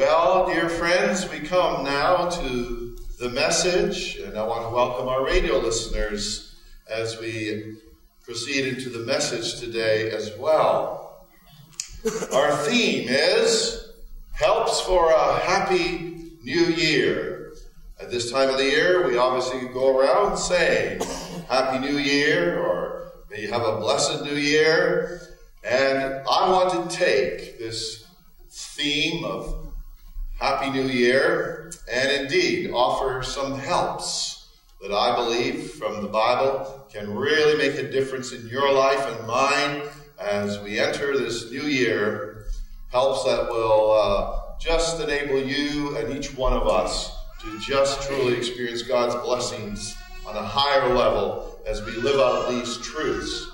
Well, dear friends, we come now to the message, and I want to welcome our radio listeners as we proceed into the message today as well. Our theme is Helps for a Happy New Year. At this time of the year, we obviously go around saying Happy New Year or may you have a blessed New Year. And I want to take this theme of Happy New Year, and indeed offer some helps that I believe from the Bible can really make a difference in your life and mine as we enter this new year. Helps that will uh, just enable you and each one of us to just truly experience God's blessings on a higher level as we live out these truths.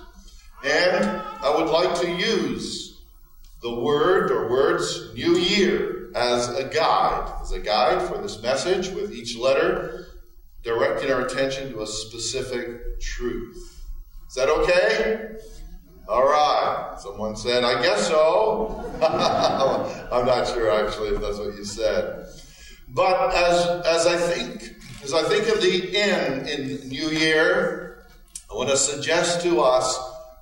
And I would like to use the word or words new year as a guide, as a guide for this message, with each letter directing our attention to a specific truth. Is that okay? All right. Someone said, I guess so. I'm not sure actually if that's what you said. But as as I think as I think of the end in New Year, I want to suggest to us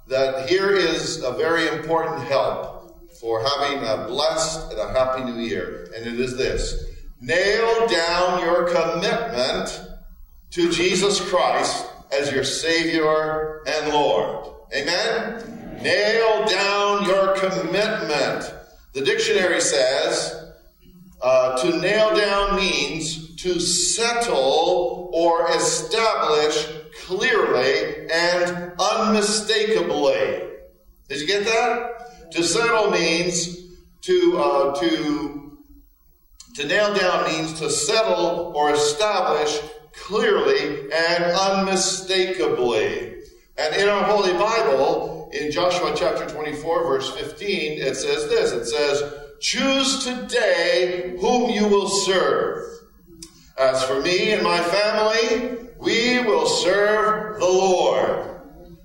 that here is a very important help for having a blessed and a happy new year. And it is this nail down your commitment to Jesus Christ as your Savior and Lord. Amen? Nail down your commitment. The dictionary says uh, to nail down means to settle or establish clearly and unmistakably. Did you get that? To settle means to uh, to to nail down means to settle or establish clearly and unmistakably. And in our Holy Bible, in Joshua chapter 24, verse 15, it says this it says, Choose today whom you will serve. As for me and my family, we will serve the Lord.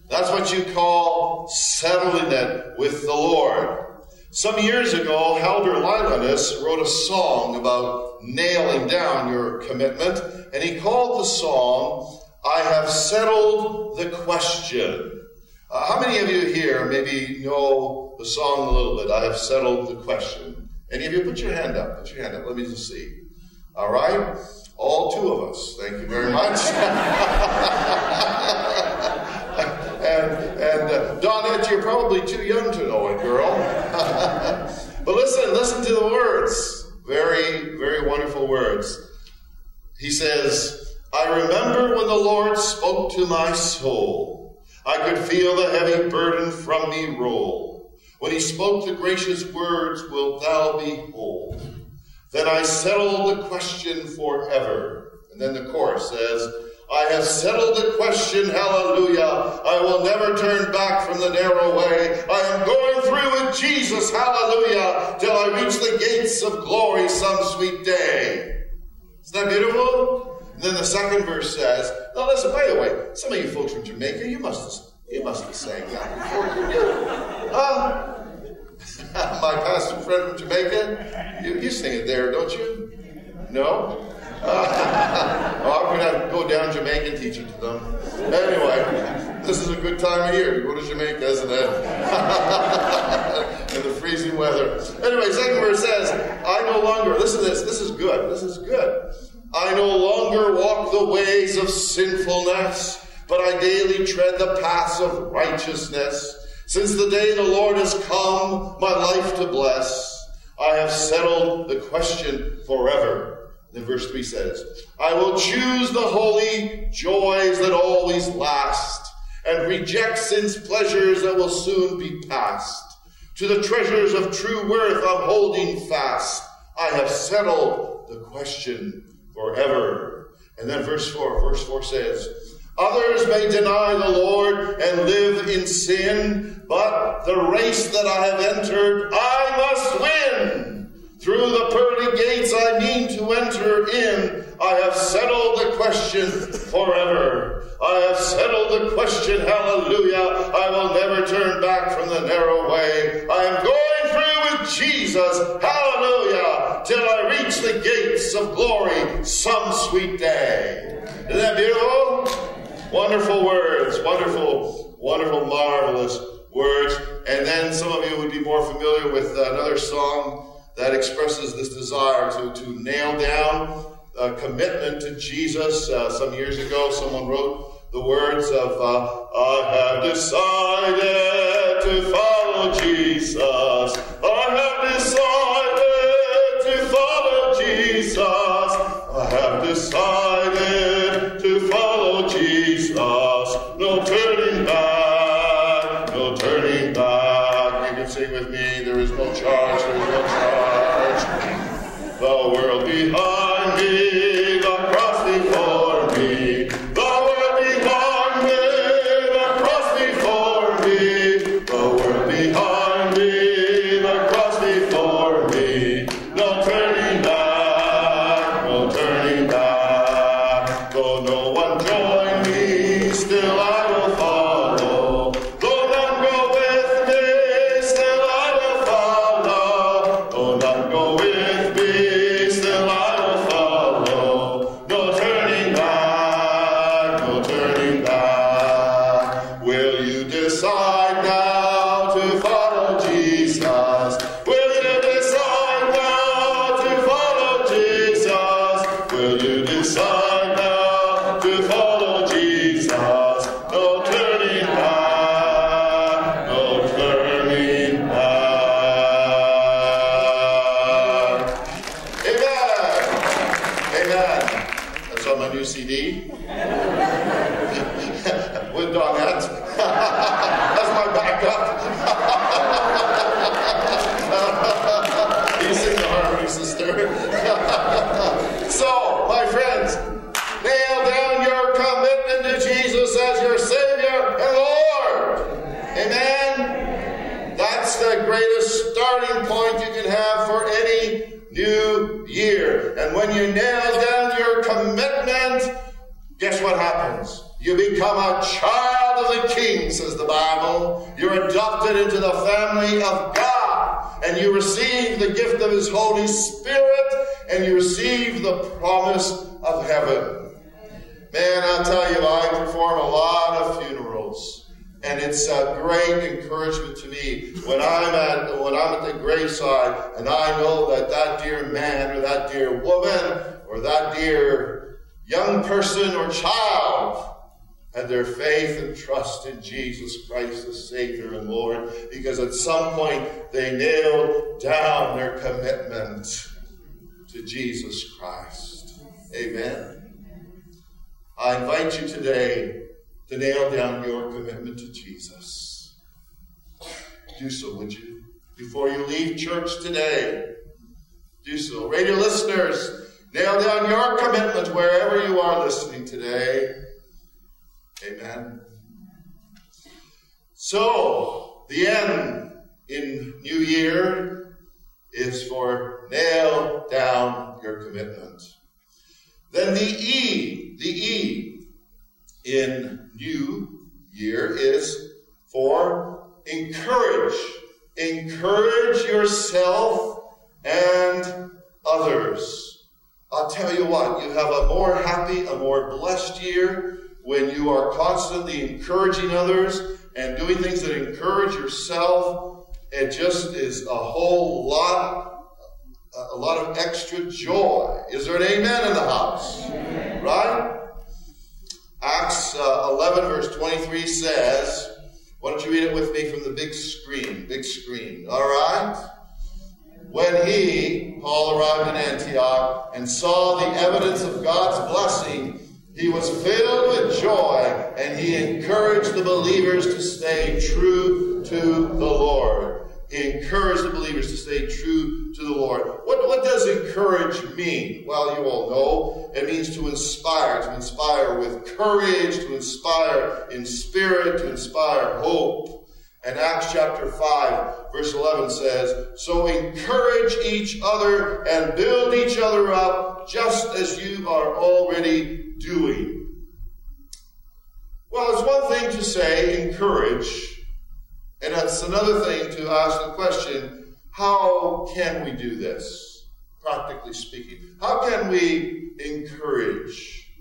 That's what you call settling it with the Lord. Some years ago, Haldor Lillenas wrote a song about nailing down your commitment, and he called the song, I Have Settled the Question. Uh, how many of you here maybe know the song a little bit? I have settled the question. Any of you put your hand up? Put your hand up. Let me just see. All right? All two of us. Thank you very much. And, and uh, Donette, you're probably too young to know it, girl. but listen, listen to the words. Very, very wonderful words. He says, I remember when the Lord spoke to my soul. I could feel the heavy burden from me roll. When he spoke the gracious words, Wilt thou be whole? Then I settled the question forever. And then the chorus says, I have settled the question, hallelujah. I will never turn back from the narrow way. I am going through with Jesus, hallelujah, till I reach the gates of glory some sweet day. Isn't that beautiful? And then the second verse says, now listen, by the way, some of you folks from Jamaica, you must you must have sang that before you knew. Uh, my pastor friend from Jamaica, you, you sing it there, don't you? No? Uh, I'm to go down Jamaica and teach it to them. Anyway, this is a good time of year to go to Jamaica, isn't it? In the freezing weather. Anyway, second verse says, I no longer, listen to this, this is good, this is good. I no longer walk the ways of sinfulness, but I daily tread the paths of righteousness. Since the day the Lord has come, my life to bless, I have settled the question forever. Then verse 3 says, I will choose the holy joys that always last, and reject sin's pleasures that will soon be past. To the treasures of true worth I'm holding fast. I have settled the question forever. And then verse 4, verse 4 says, Others may deny the Lord and live in sin, but the race that I have entered, I must win. Through the pearly gates I mean to enter in. I have settled the question forever. I have settled the question, hallelujah. I will never turn back from the narrow way. I am going through with Jesus, hallelujah, till I reach the gates of glory some sweet day. Isn't that beautiful? Wonderful words, wonderful, wonderful, marvelous words. And then some of you would be more familiar with another song that expresses this desire to, to nail down a commitment to Jesus. Uh, some years ago, someone wrote the words of, uh, I have decided to follow Jesus. Now to you nail down your commitment, guess what happens? You become a child of the King, says the Bible. You're adopted into the family of God. And you receive the gift of His Holy Spirit. And you receive the promise of heaven. Man, I'll tell you, I perform a lot of funerals. And it's a great encouragement to me when I'm at when I'm at the graveside and I know that that dear man or that dear woman or that dear young person or child had their faith and trust in Jesus Christ as Savior and Lord because at some point they nailed down their commitment to Jesus Christ. Amen. I invite you today to nail down your commitment to Jesus. Do so, would you? Before you leave church today, do so. Radio listeners, nail down your commitment wherever you are listening today. Amen. So, the end in New Year is for nail down your commitment. Then the E, the E in New Year is for encourage. Encourage yourself and others. I'll tell you what, you have a more happy, a more blessed year when you are constantly encouraging others and doing things that encourage yourself. It just is a whole lot, a lot of extra joy. Is there an amen in the house? Right? Acts uh, 11, verse 23 says, why don't you read it with me from the big screen? Big screen. All right? When he, Paul, arrived in Antioch and saw the evidence of God's blessing, he was filled with joy and he encouraged the believers to stay true to the Lord. He encouraged the believers to stay true to the Lord. What, what does encourage mean? Well, you all know it means to inspire, to inspire with courage, to inspire in spirit, to inspire hope. And Acts chapter 5, verse 11 says, So encourage each other and build each other up just as you are already doing. Well, it's one thing to say encourage, and that's another thing to ask the question how can we do this? practically speaking. How can we encourage?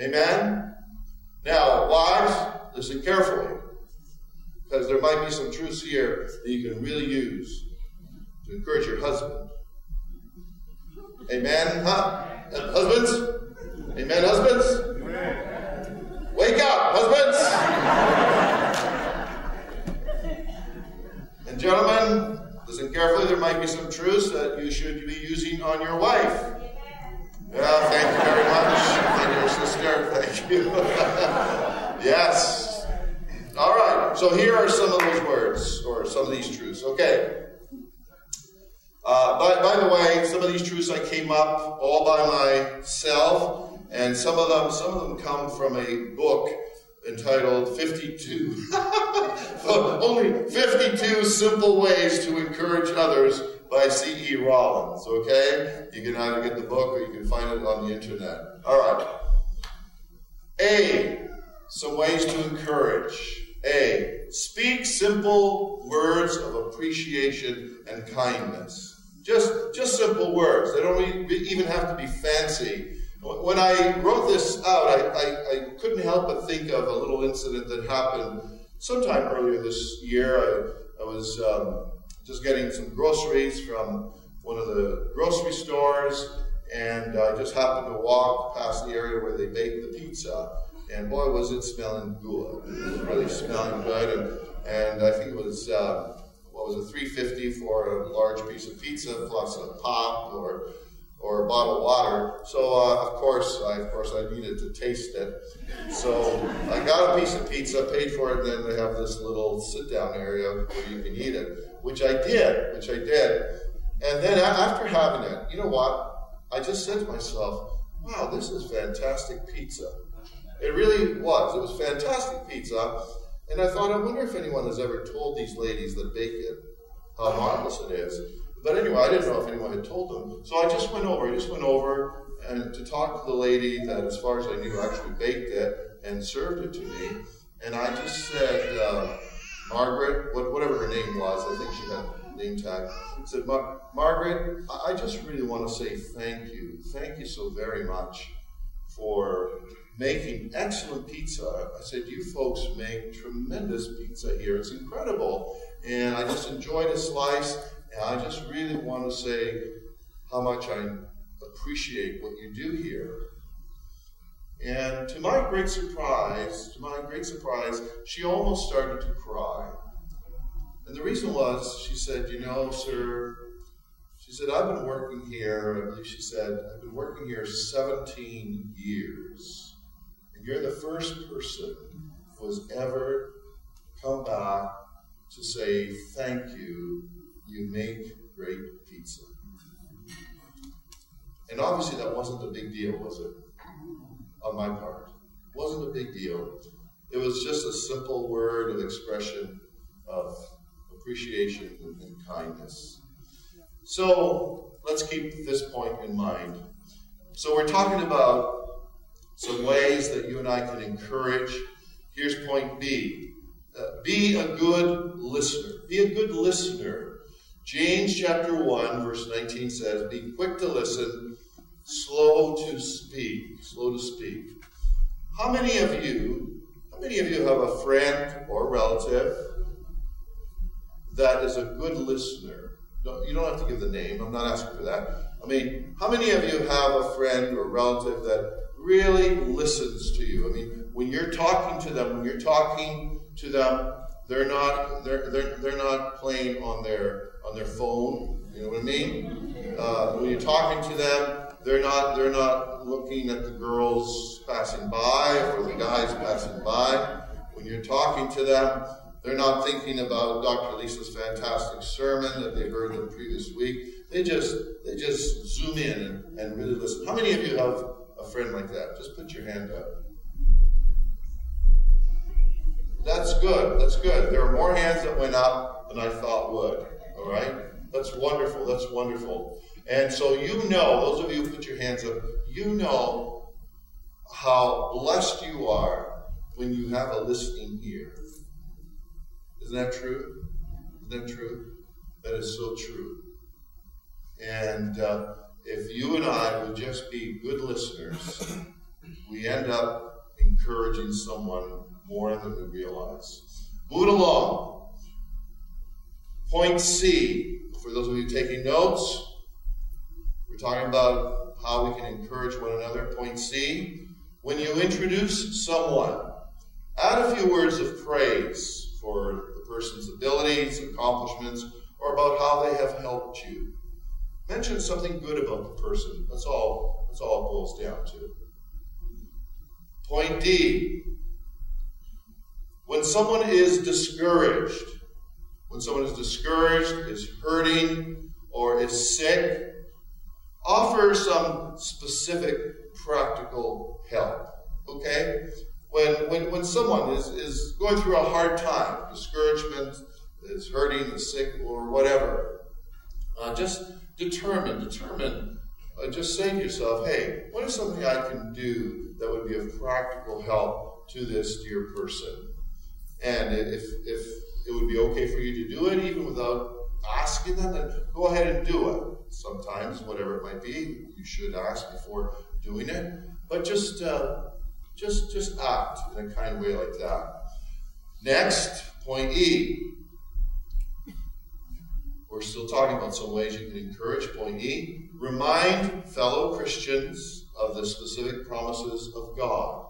Amen? Now, wives, listen carefully, because there might be some truths here that you can really use to encourage your husband. Amen? Huh? husbands? Amen, husbands? Amen. Wake up, husbands! And gentlemen, listen carefully. There might be some truths that you should be using on your wife. Yeah, thank you very much. Thank you, sister. Thank you. yes. All right. So here are some of those words, or some of these truths. Okay. Uh, by, by the way, some of these truths I came up all by myself and some of them some of them come from a book entitled 52 only 52 simple ways to encourage others by C.E. Rollins. Okay? You can either get the book or you can find it on the internet. All right. A. Some ways to encourage. A. Speak simple words of appreciation and kindness. Just, just simple words. They don't even have to be fancy. When I wrote this out, I, I, I, couldn't help but think of a little incident that happened sometime earlier this year. I, I was um, just getting some groceries from one of the grocery stores, and I just happened to walk past the area where they bake the pizza. And boy, was it smelling good! It was really smelling good, and, and I think it was uh, what was it, 350 for a large piece of pizza plus a pop or or a bottle of water. So uh, of course, I, of course, I needed to taste it. So I got a piece of pizza, paid for it, and then they have this little sit-down area where you can eat it, which I did, which I did. And then after having it, you know what? I just said to myself, "Wow, this is fantastic pizza." It really was. It was fantastic pizza. And I thought, I wonder if anyone has ever told these ladies that bake it how marvelous it is. But anyway, I didn't know if anyone had told them. So I just went over. I just went over and to talk to the lady that, as far as I knew, actually baked it and served it to me. And I just said, uh, Margaret, what, whatever her name was, I think she had a name tag. Said, Mar- Margaret, I just really want to say thank you. Thank you so very much for making excellent pizza. I said, You folks make tremendous pizza here. It's incredible. And I just enjoyed a slice. And I just really want to say how much I appreciate what you do here. And to my great surprise, to my great surprise, she almost started to cry. And the reason was, she said, You know, sir, she said, I've been working here, I believe she said, I've been working here 17 years. And you're the first person who has ever come back to say, Thank you you make great pizza. And obviously, that wasn't a big deal, was it? On my part. It wasn't a big deal. It was just a simple word of expression of appreciation and kindness. So, let's keep this point in mind. So, we're talking about some ways that you and I can encourage. Here's point B uh, be a good listener. Be a good listener James chapter 1, verse 19 says, Be quick to listen, slow to speak. Slow to speak. How many of you, how many of you have a friend or relative that is a good listener? You don't have to give the name, I'm not asking for that. I mean, how many of you have a friend or relative that really listens to you? I mean, when you're talking to them, when you're talking to them, they're not they're, they're, they're not playing on their on their phone. You know what I mean? Uh, when you're talking to them, they're not they're not looking at the girls passing by or the guys passing by. When you're talking to them, they're not thinking about Dr. Lisa's fantastic sermon that they heard the previous week. They just they just zoom in and, and really listen. How many of you have a friend like that? Just put your hand up. That's good. That's good. There are more hands that went up than I thought would. All right? That's wonderful. That's wonderful. And so you know, those of you who put your hands up, you know how blessed you are when you have a listening ear. Isn't that true? Isn't that true? That is so true. And uh, if you and I would just be good listeners, we end up encouraging someone more than we realize. Move along. Point C, for those of you taking notes, we're talking about how we can encourage one another. Point C, when you introduce someone, add a few words of praise for the person's abilities, accomplishments, or about how they have helped you. Mention something good about the person. That's all, that's all it boils down to. Point D. When someone is discouraged, when someone is discouraged, is hurting, or is sick, offer some specific practical help. Okay? When, when, when someone is, is going through a hard time, discouragement, is hurting, is sick, or whatever, uh, just determine, determine, uh, just say to yourself, hey, what is something I can do that would be of practical help to this dear person? And if, if it would be okay for you to do it, even without asking them, then go ahead and do it. Sometimes, whatever it might be, you should ask before doing it. But just, uh, just, just act in a kind way like that. Next, point E. We're still talking about some ways you can encourage. Point E. Remind fellow Christians of the specific promises of God.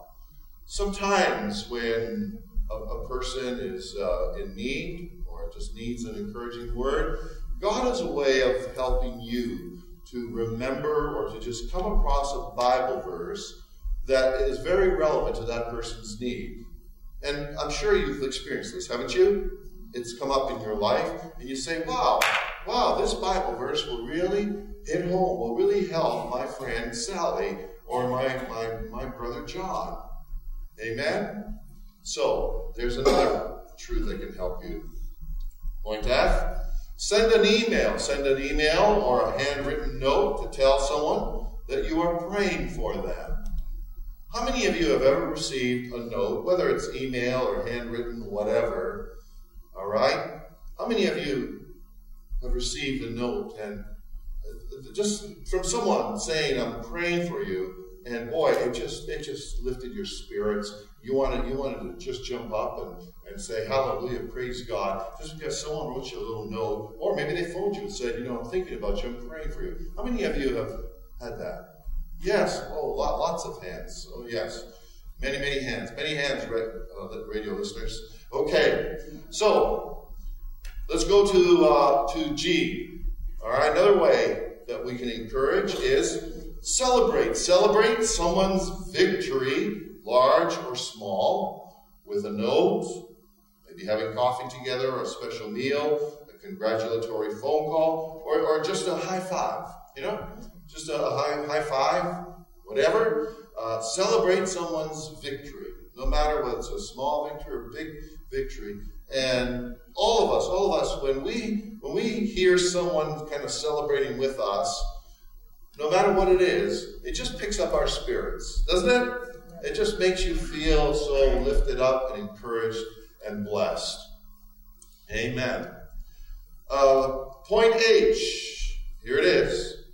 Sometimes when a, a person is uh, in need or just needs an encouraging word, God has a way of helping you to remember or to just come across a Bible verse that is very relevant to that person's need. And I'm sure you've experienced this, haven't you? It's come up in your life, and you say, wow, wow, this Bible verse will really hit home, will really help my friend Sally or my, my, my brother John. Amen? So, there's another truth that can help you. Point F. Send an email. Send an email or a handwritten note to tell someone that you are praying for them. How many of you have ever received a note, whether it's email or handwritten, whatever? All right? How many of you have received a note and uh, just from someone saying, I'm praying for you, and boy, it just it just lifted your spirits. You wanted you wanted to just jump up and, and say hallelujah, praise God, just because someone wrote you a little note, or maybe they phoned you and said, you know, I'm thinking about you, I'm praying for you. How many of you have had that? Yes. Oh, lot, lots of hands. Oh, yes. Many, many hands. Many hands, uh, radio listeners. Okay. So let's go to uh, to G. All right. Another way that we can encourage is celebrate. Celebrate someone's victory, large or small, with a note, maybe having coffee together or a special meal, a congratulatory phone call, or, or just a high five. You know, just a high, high five, whatever. Uh, celebrate someone's victory, no matter whether it's a small victory or a big victory. And all of us, all of us, when we when we hear someone kind of celebrating with us, no matter what it is, it just picks up our spirits, doesn't it? It just makes you feel so lifted up and encouraged and blessed. Amen. Uh, point H. Here it is.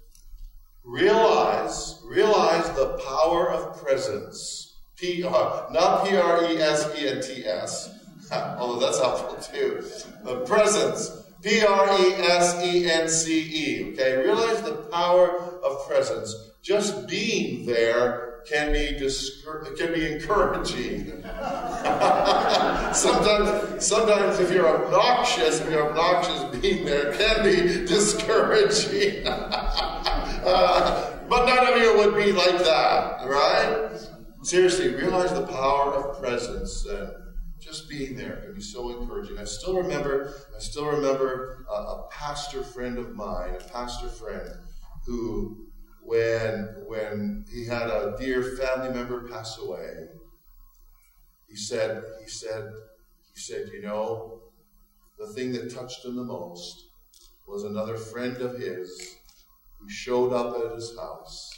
Realize, realize the power of presence. P, uh, not P R E S E N T S, although that's helpful too. The presence. P R E S E N C E. Okay, realize the power of presence. Just being there can be discour- can be encouraging. sometimes, sometimes if you're obnoxious, if you're obnoxious, being there can be discouraging. uh, but none of you would be like that, right? Seriously, realize the power of presence. And just being there can be so encouraging. I still remember, I still remember a, a pastor friend of mine, a pastor friend who, when when he had a dear family member pass away, he said, he said, he said, you know, the thing that touched him the most was another friend of his who showed up at his house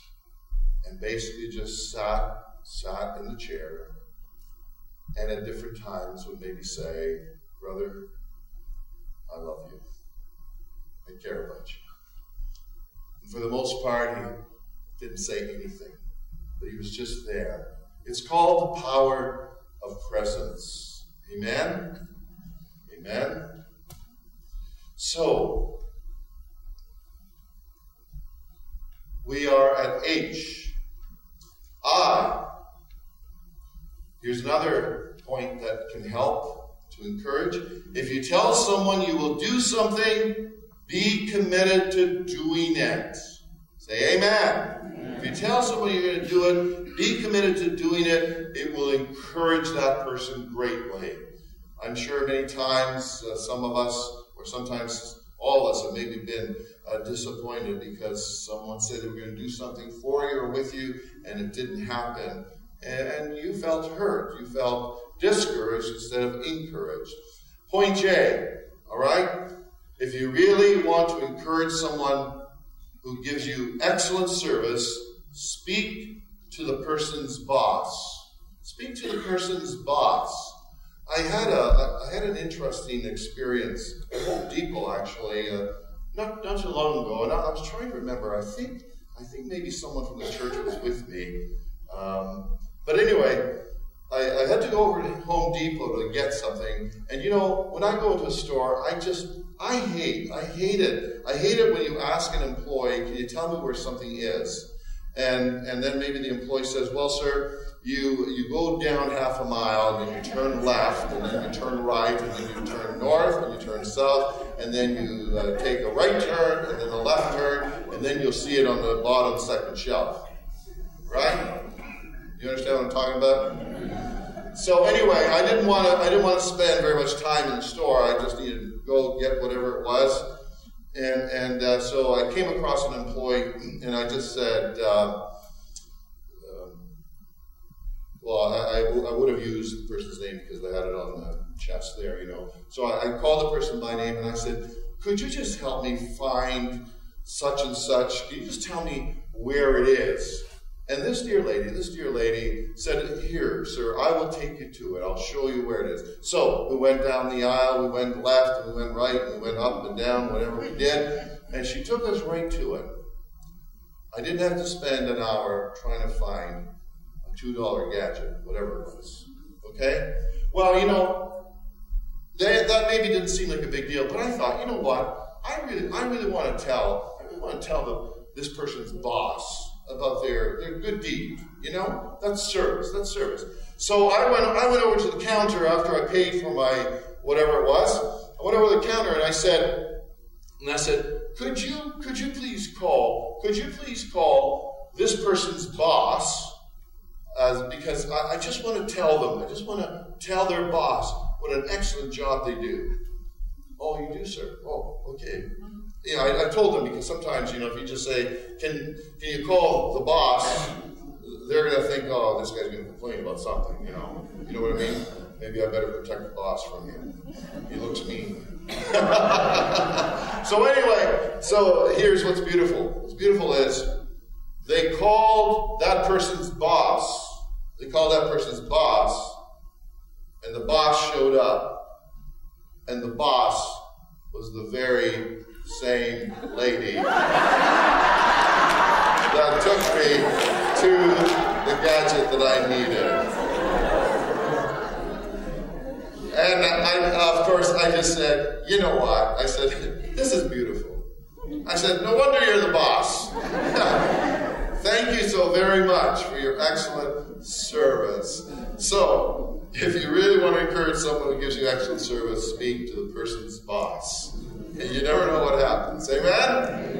and basically just sat sat in the chair and at different times would maybe say, Brother, I love you. I care about you. For the most part, he didn't say anything, but he was just there. It's called the power of presence. Amen? Amen? So, we are at H. I. Here's another point that can help to encourage. If you tell someone you will do something, be committed to doing it. Say amen. amen. If you tell someone you're going to do it, be committed to doing it. It will encourage that person greatly. I'm sure many times uh, some of us, or sometimes all of us, have maybe been uh, disappointed because someone said they were going to do something for you or with you and it didn't happen. And, and you felt hurt. You felt discouraged instead of encouraged. Point J, all right? If you really want to encourage someone who gives you excellent service, speak to the person's boss. Speak to the person's boss. I had a I had an interesting experience at Home Depot actually, uh, not not too long ago, and I, I, was trying to remember. I think I think maybe someone from the church was with me, um, but anyway, I, I, had to go over to Home Depot to get something. And you know, when I go to a store, I just I hate I hate it. I hate it when you ask an employee, "Can you tell me where something is?" And and then maybe the employee says, "Well, sir." you you go down half a mile, and then you turn left, and then you turn right, and then you turn north, and you turn south, and then you uh, take a right turn, and then a left turn, and then you'll see it on the bottom second shelf. Right? You understand what I'm talking about? So anyway, I didn't want to I didn't want to spend very much time in the store. I just needed to go get whatever it was. And, and uh, so I came across an employee, and I just said, uh, well, I, I, would have used the person's name because they had it on the chest there, you know. So I, I called the person by name and I said, Could you just help me find such and such? Can you just tell me where it is? And this dear lady, this dear lady said, Here, sir, I will take you to it. I'll show you where it is. So we went down the aisle, we went left, and we went right, and we went up and down, whatever we did. And she took us right to it. I didn't have to spend an hour trying to find a $2 gadget, whatever it was. Okay? Well, you know, that maybe didn't seem like a big deal, but I thought, you know what? I really, I really want to tell, I really want to tell the, this person's boss about their, their good deed. You know, that's service. That's service. So I went, I went over to the counter after I paid for my whatever it was. I went over to the counter and I said, and I said, could you, could you please call, could you please call this person's boss uh, because I, I, just want to tell them, I just want to tell their boss what an excellent job they do. Oh, you do, sir? Oh, okay. You know, I, I told them because sometimes, you know, if you just say, can, can you call the boss, they're going to think, oh, this guy's going to complain about something, you know. You know what I mean? Maybe I better protect the boss from him. He looks mean. so anyway, so here's what's beautiful. What's beautiful is they called that person's boss. They called that person's boss, and the boss showed up. And the boss was the very same lady that took me to the gadget that I needed. And I, of course, I just said, you know what? I said, this is beautiful. I said, no wonder you're the boss. Thank you so very much for your excellent service. So, if you really want to encourage someone who gives you excellent service, speak to the person's boss. And you never know what happens. Amen?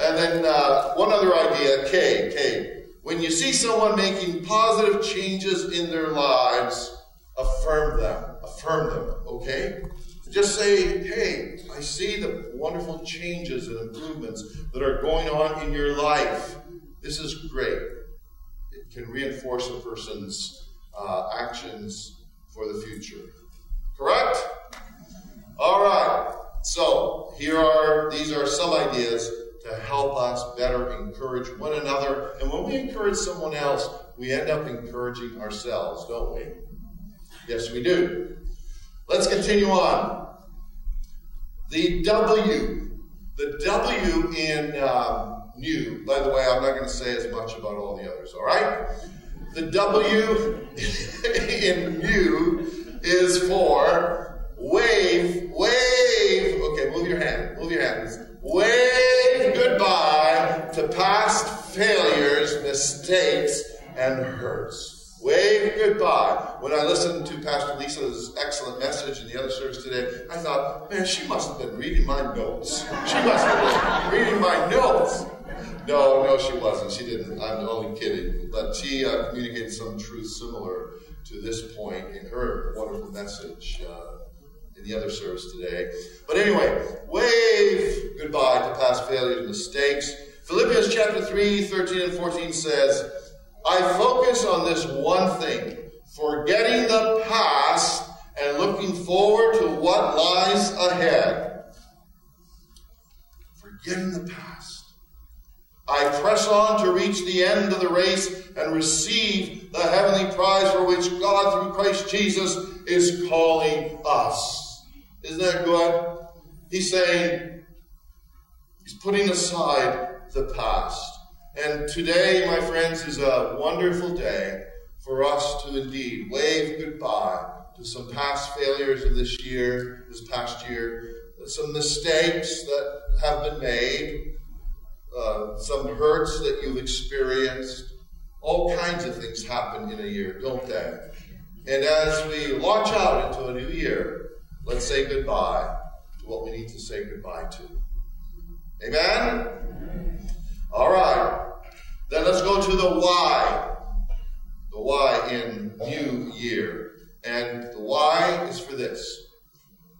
And then uh, one other idea, K, K. When you see someone making positive changes in their lives, affirm them. Affirm them, okay? Just say, hey, I see the wonderful changes and improvements that are going on in your life. This is great. It can reinforce a person's uh, actions for the future. Correct? All right. So here are these are some ideas to help us better encourage one another. And when we encourage someone else, we end up encouraging ourselves, don't we? Yes, we do. Let's continue on. The W The W in um, new, by the way, I'm not going to say as much about all the others, all right? The W in new is for wave, wave. Okay, move your hand, move your hands. Wave goodbye to past failures, mistakes, and hurts. Wave goodbye. When I listened to Pastor Lisa's excellent message in the other service today, I thought, man, she must have been reading my notes. She must have been reading my notes. No, no, she wasn't. She didn't. I'm only kidding. But she uh, communicated some truth similar to this point in her wonderful message uh, in the other service today. But anyway, wave goodbye to past failures and mistakes. Philippians chapter 3, 13 and 14 says, I focus on this one thing, forgetting the past and looking forward to what lies ahead. Forgetting the past. I press on to reach the end of the race and receive the heavenly prize for which God, through Christ Jesus, is calling us. Isn't that good? He's saying, He's putting aside the past. And today, my friends, is a wonderful day for us to indeed wave goodbye to some past failures of this year, this past year, some mistakes that have been made, uh, some hurts that you've experienced. All kinds of things happen in a year, don't they? And as we launch out into a new year, let's say goodbye to what we need to say goodbye to. Amen? All right. Then let's go to the why. The why in new year. And the why is for this.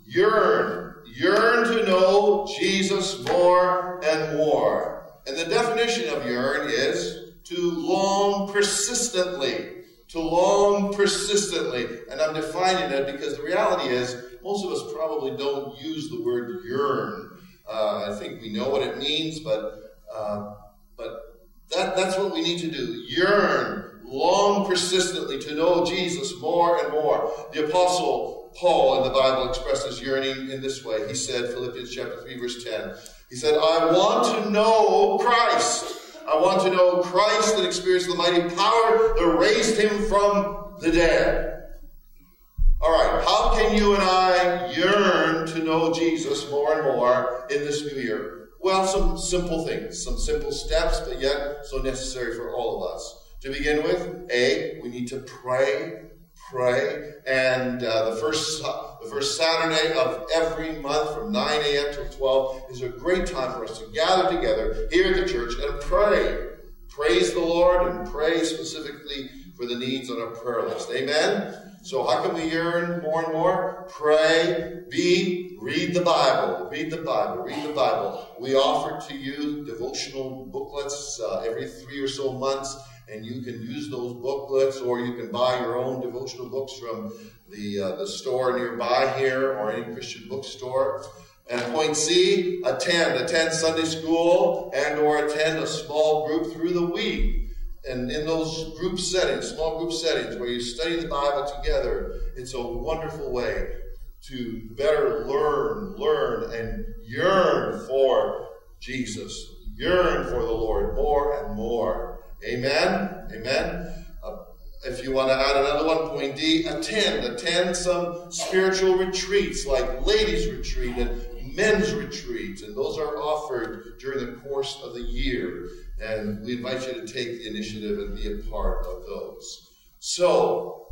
Yearn. Yearn to know Jesus more and more. And the definition of yearn is to long persistently. To long persistently. And I'm defining it because the reality is most of us probably don't use the word yearn. Uh, I think we know what it means, but uh, but that, that's what we need to do. Yearn, long persistently to know Jesus more and more. The Apostle Paul in the Bible expresses yearning in this way. He said, Philippians chapter 3, verse 10, he said, I want to know Christ. I want to know Christ and experience the mighty power that raised him from the dead. All right, how can you and I know Jesus more and more in this new year? Well, some simple things, some simple steps, but yet so necessary for all of us. To begin with, A, we need to pray, pray, and uh, the first the first Saturday of every month from 9 a.m. till 12 is a great time for us to gather together here at the church and pray. Praise the Lord and pray specifically for the needs on our prayer list. Amen. So how can we yearn more and more? Pray, be, read the Bible, read the Bible, read the Bible. We offer to you devotional booklets uh, every three or so months, and you can use those booklets, or you can buy your own devotional books from the uh, the store nearby here, or any Christian bookstore. And point C, attend, attend Sunday school and or attend a small group through the week and in those group settings, small group settings, where you study the Bible together, it's a wonderful way to better learn, learn, and yearn for Jesus, yearn for the Lord more and more. Amen? Amen? Uh, if you want to add another one, point D, attend. Attend some spiritual retreats like ladies' retreat and men's retreats, and those are offered during the course of the year. And we invite you to take the initiative and be a part of those. So,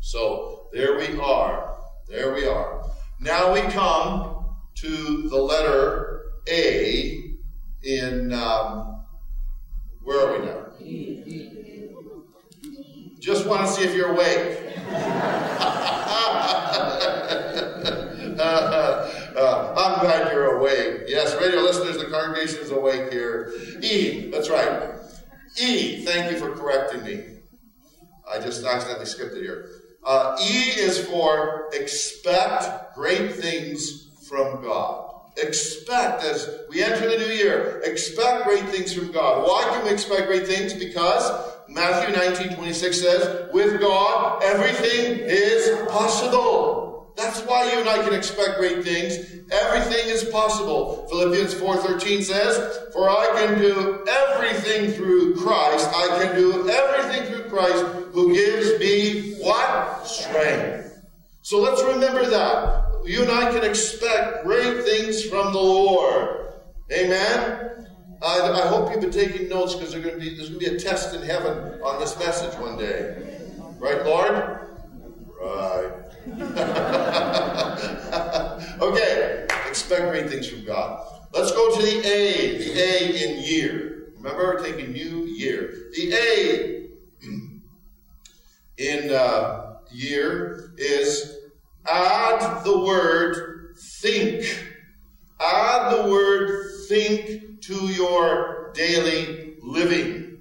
so there we are. There we are. Now we come to the letter A in, um, where are we now? Just want to see if you're awake. Uh, I'm glad you're awake. Yes, radio listeners, the congregation is awake here. E, that's right. E, thank you for correcting me. I just accidentally skipped it here. Uh, e is for expect great things from God. Expect as we enter the new year, expect great things from God. Why can we expect great things? Because Matthew 19 26 says, with God, everything is possible. That's why you and I can expect great things. Everything is possible. Philippians 4:13 says, "For I can do everything through Christ. I can do everything through Christ who gives me what? Strength." So let's remember that. You and I can expect great things from the Lord. Amen. I, I hope you've been taking notes because there's going to be a test in heaven on this message one day. Right, Lord? Right. okay, expect great things from God. Let's go to the A, the A in year. Remember, we're taking new year. The A in uh, year is add the word think. Add the word think to your daily living.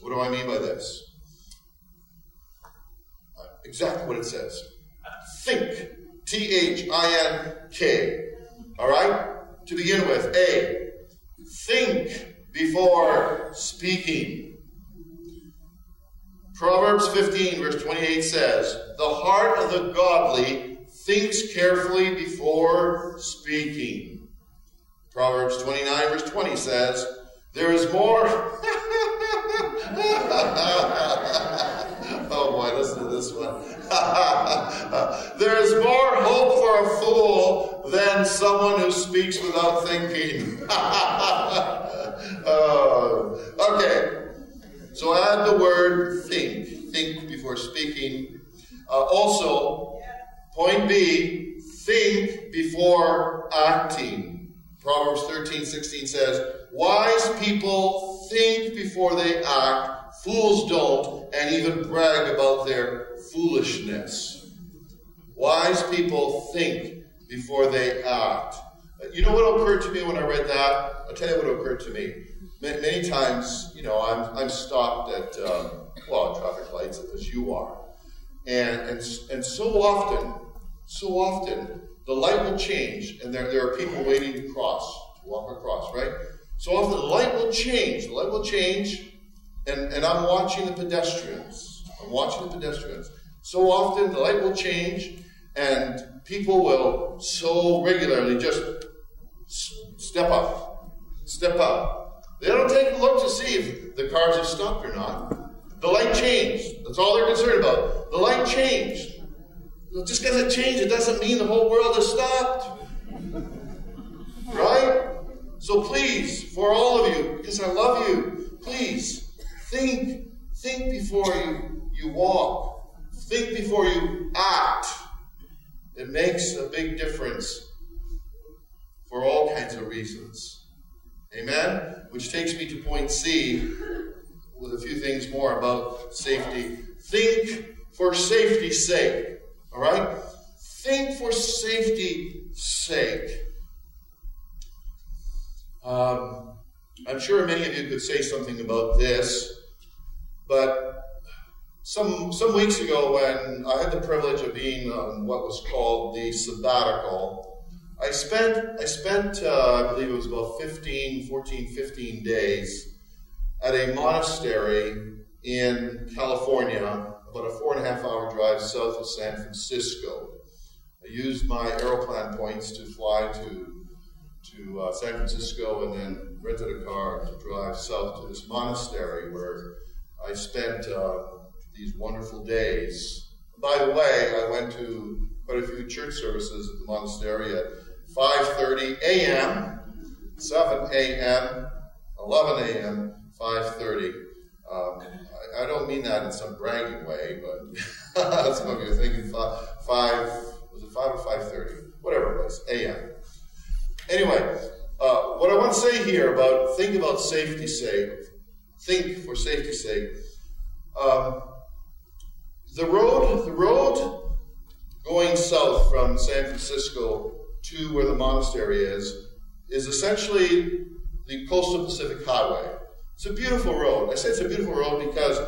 What do I mean by this? Exactly what it says. Think. T H I N K. All right? To begin with, A. Think before speaking. Proverbs 15, verse 28 says, The heart of the godly thinks carefully before speaking. Proverbs 29, verse 20 says, There is more. oh boy, listen to this one. there is more hope for a fool than someone who speaks without thinking. uh, okay, so add the word think. Think before speaking. Uh, also, point B, think before acting. Proverbs 13, 16 says, Wise people think before they act Fools don't and even brag about their foolishness. Wise people think before they act. You know what occurred to me when I read that? I'll tell you what occurred to me. Many times, you know, I'm, I'm stopped at, um, well, traffic lights, as you are. And, and, and so often, so often, the light will change, and there, there are people waiting to cross, to walk across, right? So often the light will change. The light will change, and, and I'm watching the pedestrians. I'm watching the pedestrians. So often the light will change, and people will so regularly just step up, step up. They don't take a look to see if the cars have stopped or not. The light changed. That's all they're concerned about. The light changed. Just because it changed, it doesn't mean the whole world has stopped. Right? So please, for all of you, because I love you, please Think, think before you, you walk. Think before you act. It makes a big difference for all kinds of reasons. Amen? Which takes me to point C with a few things more about safety. Think for safety's sake. All right? Think for safety's sake. Um, I'm sure many of you could say something about this. But some some weeks ago, when I had the privilege of being on what was called the sabbatical, I spent I spent uh, I believe it was about 15, 14, 15 days at a monastery in California, about a four and a half hour drive south of San Francisco. I used my Aeroplan points to fly to to uh, San Francisco and then rented a car to drive south to this monastery where I spent uh, these wonderful days. By the way, I went to quite a few church services at the monastery at 5:30 a.m., 7 a.m., 11 a.m., 5:30. Um, I, I, don't mean that in some bragging way, but some of you are thinking five, five was it five or five thirty, whatever it was, a.m. Anyway, uh, what I want to say here about think about safety sake think for safety's sake. Um, the road, the road going south from San Francisco to where the monastery is, is essentially the Coastal Pacific Highway. It's a beautiful road. I say it's a beautiful road because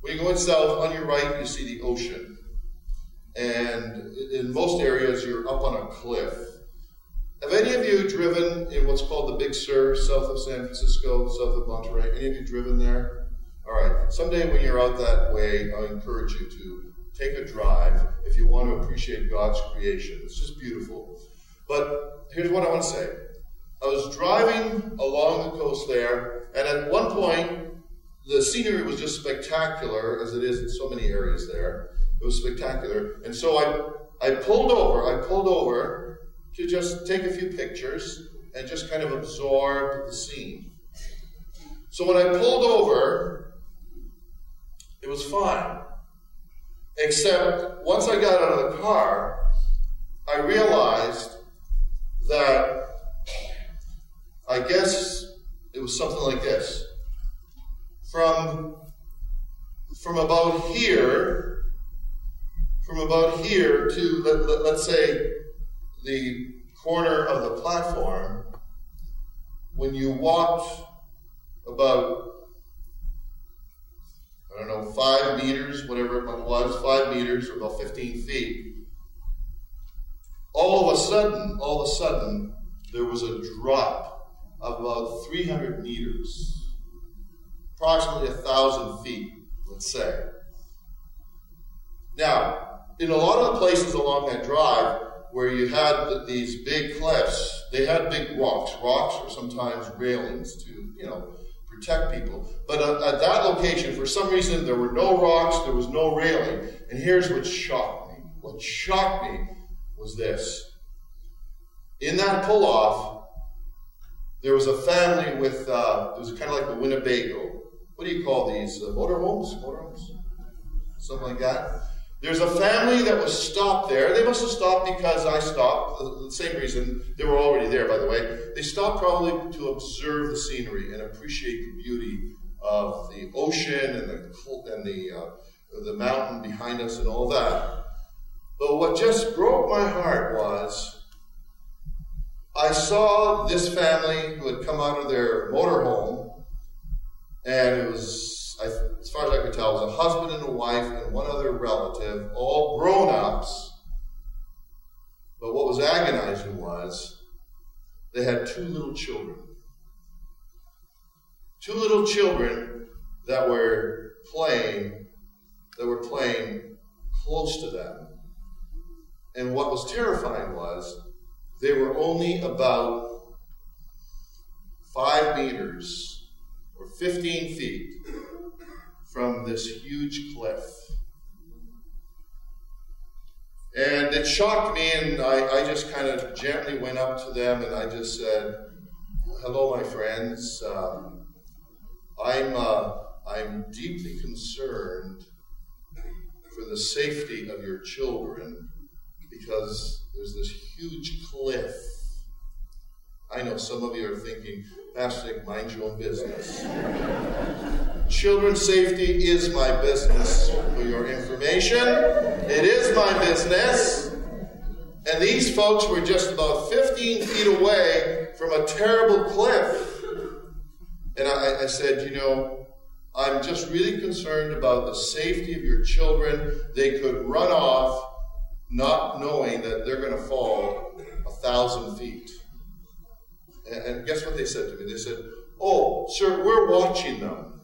when you're going south, on your right, you see the ocean. And in most areas, you're up on a cliff. Have any of you driven in what's called the Big Sur, south of San Francisco, south of Monterey? Any of you driven there? All right. Someday when you're out that way, I encourage you to take a drive if you want to appreciate God's creation. It's just beautiful. But here's what I want to say. I was driving along the coast there, and at one point, the scenery was just spectacular, as it is in so many areas there. It was spectacular. And so I, I pulled over. I pulled over to just take a few pictures and just kind of absorb the scene. So when I pulled over, it was fine. Except once I got out of the car, I realized that I guess it was something like this. From, from about here, from about here to, let, let, let's say, the corner of the platform, when you walked about, don't know, five meters, whatever it was, five meters or about 15 feet, all of a sudden, all of a sudden, there was a drop of about 300 meters, approximately a thousand feet, let's say. Now, in a lot of the places along that drive where you had these big cliffs, they had big rocks, rocks or sometimes railings to, you know, protect people. But at that location, for some reason, there were no rocks, there was no railing. And here's what shocked me. What shocked me was this. In that pull off, there was a family with, uh, it was kind of like the Winnebago. What do you call these? Uh, motorhomes? Motorhomes? Something like that. There's a family that was stopped there. They must have stopped because I stopped. The same reason they were already there, by the way. They stopped probably to observe the scenery and appreciate the beauty of the ocean and the and the uh, the mountain behind us and all that. But what just broke my heart was I saw this family who had come out of their motorhome, and it was, as far as I could tell, was a husband and a wife and one other relative, all grown ups. But what was agonizing was they had two little children. Two little children that were playing, that were playing close to them. And what was terrifying was they were only about five meters or 15 feet from this huge cliff. And it shocked me, and I, I just kind of gently went up to them and I just said, Hello, my friends. Um, I'm, uh, I'm deeply concerned for the safety of your children because there's this huge cliff. I know some of you are thinking, Pastor mind your own business. Children's safety is my business. For your information, it is my business. And these folks were just about 15 feet away from a terrible cliff. And I, I said, you know, I'm just really concerned about the safety of your children. They could run off not knowing that they're going to fall a thousand feet. And, guess what they said to me? They said, Oh, sir, we're watching them.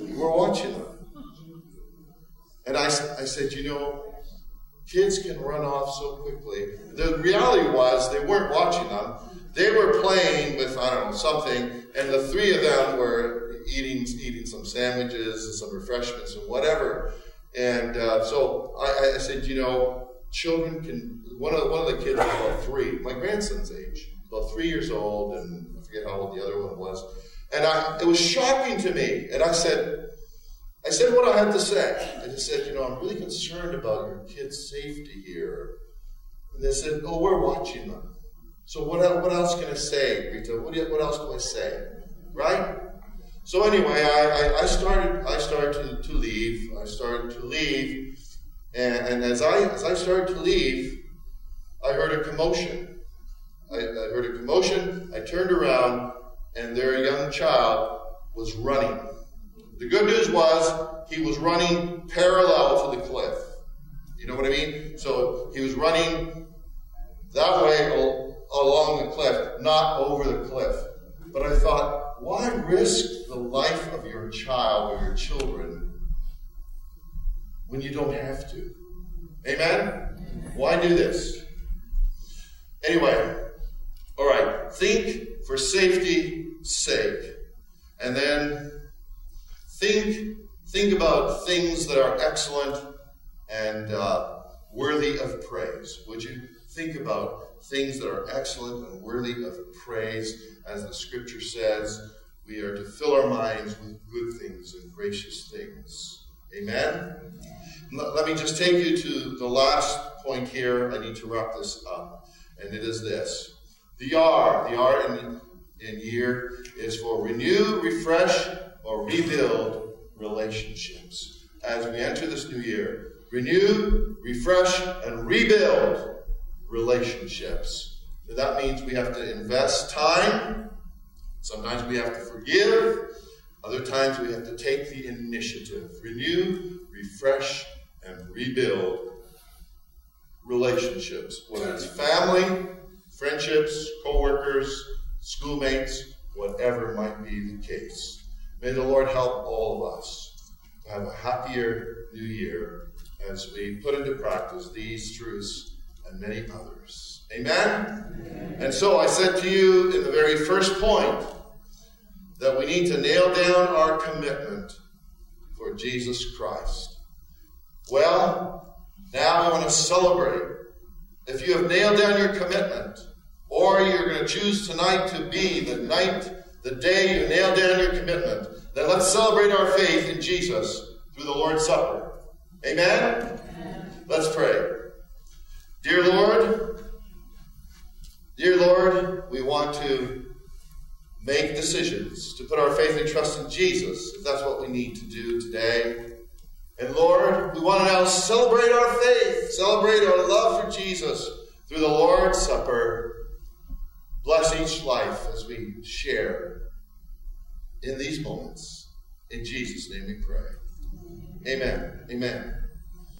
We're watching them. And I, I said, You know, kids can run off so quickly. The reality was they weren't watching them. They were playing with, I don't know, something, and the three of them were eating, eating some sandwiches and some refreshments and whatever. And uh, so I, I, said, you know, children can. One of one of the kids was about three, my grandson's age, about three years old, and I forget how old the other one was. And I, it was shocking to me. And I said, I said what I had to say. I just said, you know, I'm really concerned about your kids' safety here. And they said, oh, we're watching them. So what, what else can I say, Rita? What, what else can I say? Right? So anyway, I, I, I started I started to, to leave. I started to leave and, and as, I, as I started to leave, I heard a commotion. I, I heard a commotion. I turned around, and their young child was running. The good news was he was running parallel to the cliff. You know what I mean? So he was running that way along the cliff, not over the cliff. But I thought, why risk the life of your child or your children when you don't have to. Amen? Why do this? Anyway, all right, think for safety's sake. And then think, think about things that are excellent and uh, worthy of praise. Would you think about things that are excellent and worthy of praise? As the scripture says, we are to fill our minds with good things and gracious things. Amen? Let me just take you to the last point here. I need to wrap this up. And it is this the R, the R in, in year is for renew, refresh, or rebuild relationships. As we enter this new year, renew, refresh, and rebuild relationships. That means we have to invest time. Sometimes we have to forgive. Other times we have to take the initiative. Renew, refresh, and rebuild relationships, whether it's family, friendships, co-workers, schoolmates, whatever might be the case. May the Lord help all of us to have a happier new year as we put into practice these truths and many others. Amen? Amen? And so I said to you in the very first point that we need to nail down our commitment for Jesus Christ. Well, now I want to celebrate. If you have nailed down your commitment, or you're going to choose tonight to be the night, the day you nail down your commitment, then let's celebrate our faith in Jesus through the Lord's Supper. Amen? Amen. Let's pray. Dear Lord, dear Lord, we want to make decisions to put our faith and trust in Jesus, if that's what we need to do today. And Lord, we want to now celebrate our faith, celebrate our love for Jesus through the Lord's Supper. Bless each life as we share in these moments. In Jesus' name we pray. Amen. Amen.